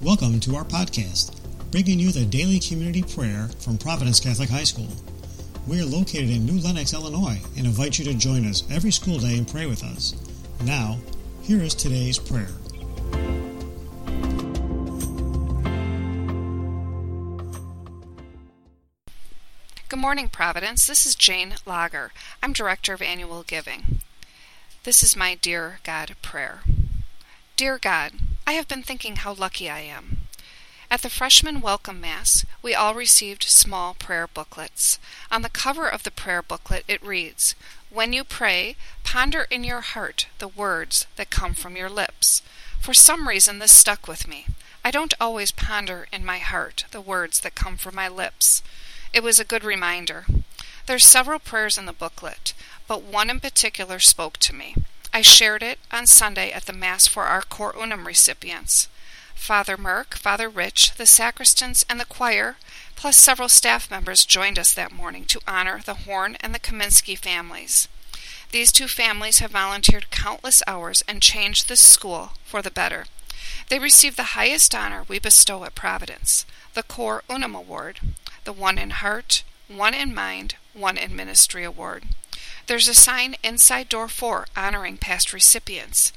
Welcome to our podcast, bringing you the daily community prayer from Providence Catholic High School. We are located in New Lenox, Illinois, and invite you to join us every school day and pray with us. Now, here is today's prayer. Good morning, Providence. This is Jane Lager. I'm Director of Annual Giving. This is my Dear God prayer. Dear God, I have been thinking how lucky I am. At the freshman welcome mass, we all received small prayer booklets. On the cover of the prayer booklet, it reads, When you pray, ponder in your heart the words that come from your lips. For some reason, this stuck with me. I don't always ponder in my heart the words that come from my lips. It was a good reminder. There's several prayers in the booklet, but one in particular spoke to me. I shared it on Sunday at the Mass for our Cor Unum recipients. Father Merck, Father Rich, the sacristans, and the choir, plus several staff members joined us that morning to honor the Horn and the Kaminsky families. These two families have volunteered countless hours and changed this school for the better. They received the highest honor we bestow at Providence, the Cor Unum Award, the One in Heart, One in Mind, One in Ministry Award. There's a sign inside door 4 honoring past recipients.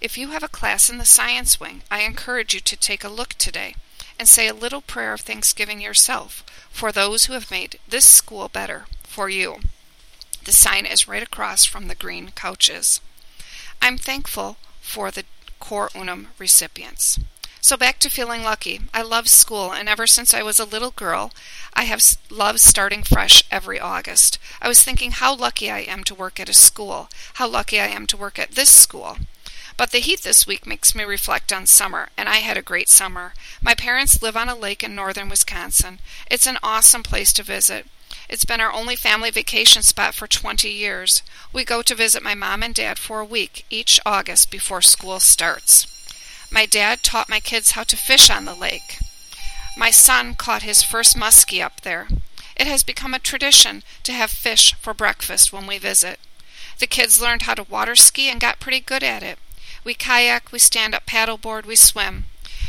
If you have a class in the science wing, I encourage you to take a look today and say a little prayer of thanksgiving yourself for those who have made this school better for you. The sign is right across from the green couches. I'm thankful for the Cor Unum recipients. So back to feeling lucky. I love school, and ever since I was a little girl, I have loved starting fresh every August. I was thinking how lucky I am to work at a school, how lucky I am to work at this school. But the heat this week makes me reflect on summer, and I had a great summer. My parents live on a lake in northern Wisconsin. It's an awesome place to visit. It's been our only family vacation spot for 20 years. We go to visit my mom and dad for a week each August before school starts. My dad taught my kids how to fish on the lake. My son caught his first muskie up there. It has become a tradition to have fish for breakfast when we visit. The kids learned how to water ski and got pretty good at it. We kayak, we stand up paddleboard, we swim.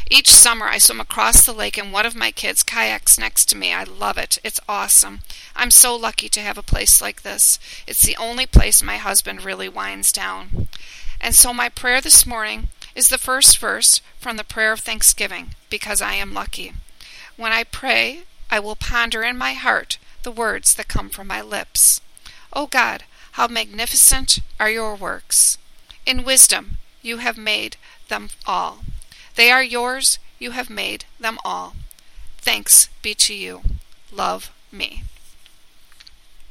Each summer I swim across the lake and one of my kids kayaks next to me. I love it. It's awesome. I'm so lucky to have a place like this. It's the only place my husband really winds down. And so my prayer this morning is the first verse from the prayer of thanksgiving, because I am lucky. When I pray, I will ponder in my heart the words that come from my lips. O God, how magnificent are your works! In wisdom you have made them all. They are yours, you have made them all. Thanks be to you. Love me.